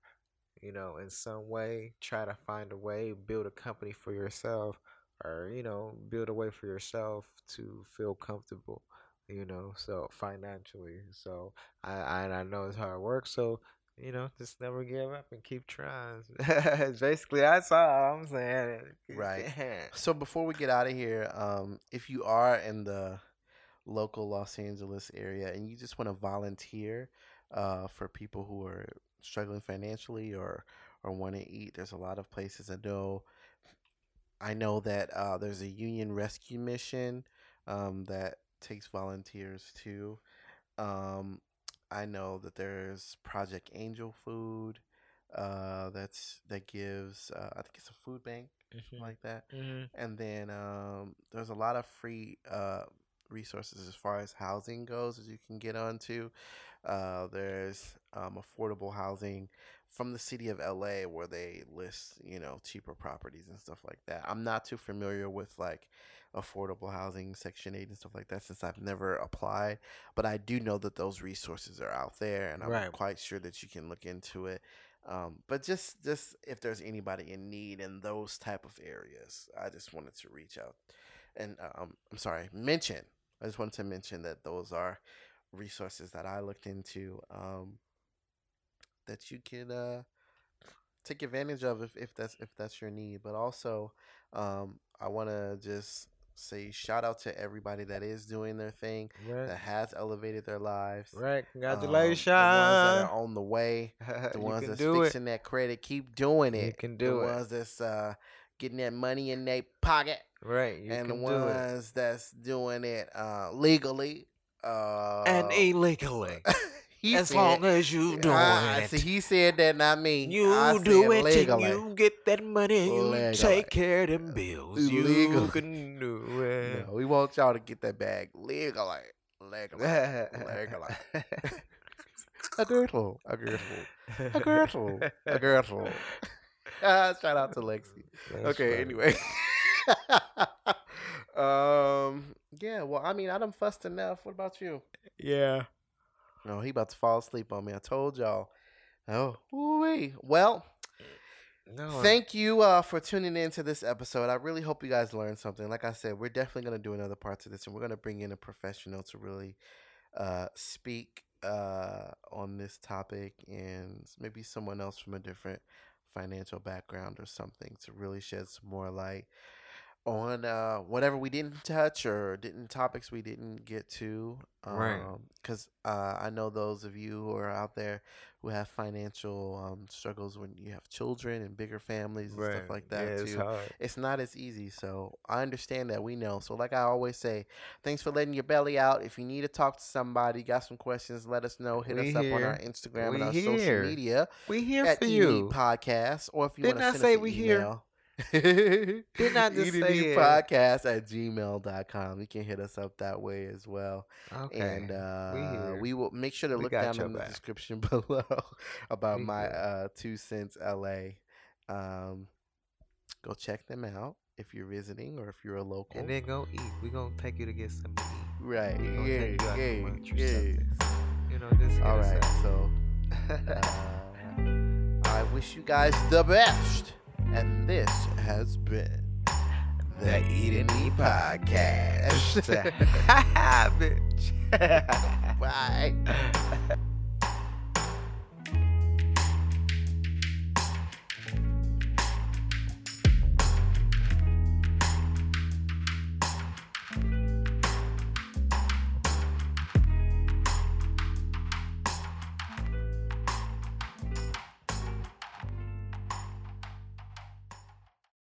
You know, in some way, try to find a way, build a company for yourself, or you know, build a way for yourself to feel comfortable. You know, so financially. So I I, I know it's hard work. So you know, just never give up and keep trying. Basically, that's all I'm saying.
Right. So before we get out of here, um, if you are in the local Los Angeles area and you just want to volunteer uh, for people who are struggling financially or or want to eat, there's a lot of places I know. I know that uh, there's a Union Rescue Mission um, that takes volunteers too. Um, I know that there's Project Angel Food uh, that's that gives uh, I think it's a food bank
Mhm.
like that
Mhm.
and then um, there's a lot of free uh, resources as far as housing goes as you can get onto. Uh, there's um, affordable housing from the city of LA where they list you know cheaper properties and stuff like that. I'm not too familiar with like affordable housing section 8 and stuff like that since I've never applied but I do know that those resources are out there and I'm
Right.
quite sure that you can look into it um, but just just if there's anybody in need in those type of areas, I just wanted to reach out and um, I'm sorry, mention. I just wanted to mention that those are resources that I looked into um, that you can uh, take advantage of if, if that's if that's your need. But also, um, I want to just say shout out to everybody that is doing their thing that has elevated their lives.
Right.
Um,
Congratulations.
the ones that are on the way the ones that's
do it.
fixing that credit keep doing it.
You can do
the
it.
ones that's uh, getting that money in their pocket,
Right. You
and the
can do it.
And the ones that's doing it uh, legally uh,
And illegally.
he
as
said-
long as you
Ah,
it.
see, he said that, not me.
You
I
do it
legally.
and you get that money and you
Legally.
take care of them bills. You
Legally.
can do it.
No, we want y'all to get that bag legally, legally, legally. a girdle, a girdle, a girdle, a girdle. Ah, Shout out to Lexi.
That's
okay,
funny.
anyway. um yeah, well I mean I done fussed enough. What about you?
Yeah.
No, he about to fall asleep on me. I told y'all. Oh, wee. Well,
No.
thank you uh, for tuning in to this episode. I really hope you guys learned something. Like I said, we're definitely gonna do another part to this, and we're gonna bring in a professional to really uh, speak uh, on this topic, and maybe someone else from a different financial background or something to really shed some more light on uh, whatever we didn't touch or didn't topics we didn't get to.
Right.
Because uh, I know those of you who are out there who have financial um, struggles when you have children and bigger families and
right.
stuff like that
yeah, it's
too
hard.
it's not as easy. So I understand that. We know. So like I always say, thanks for letting your belly out. If you need to talk to somebody, got some questions, let us know. Hit
We
us up on our. Instagram
We
and our
here.
social media
We here
at
for
ED
you.
Podcast. Or if you want to
I
send
say
us an
we here? Didn't I just say it?
Podcast at gmail.com. You can hit us up that way as well.
Okay.
And uh,
we
we will make sure to
We
look down in the description below about
We
my uh, two cents LA. Um, go check them out if you're visiting or if you're a local.
and then go eat. We're gonna take you to get something to eat.
right? Yeah,
take you out
yeah, yeah.
You know, hit
All right, so uh, I wish you guys the best, and this has been the Eat and Eat podcast.
Bitch.
Bye.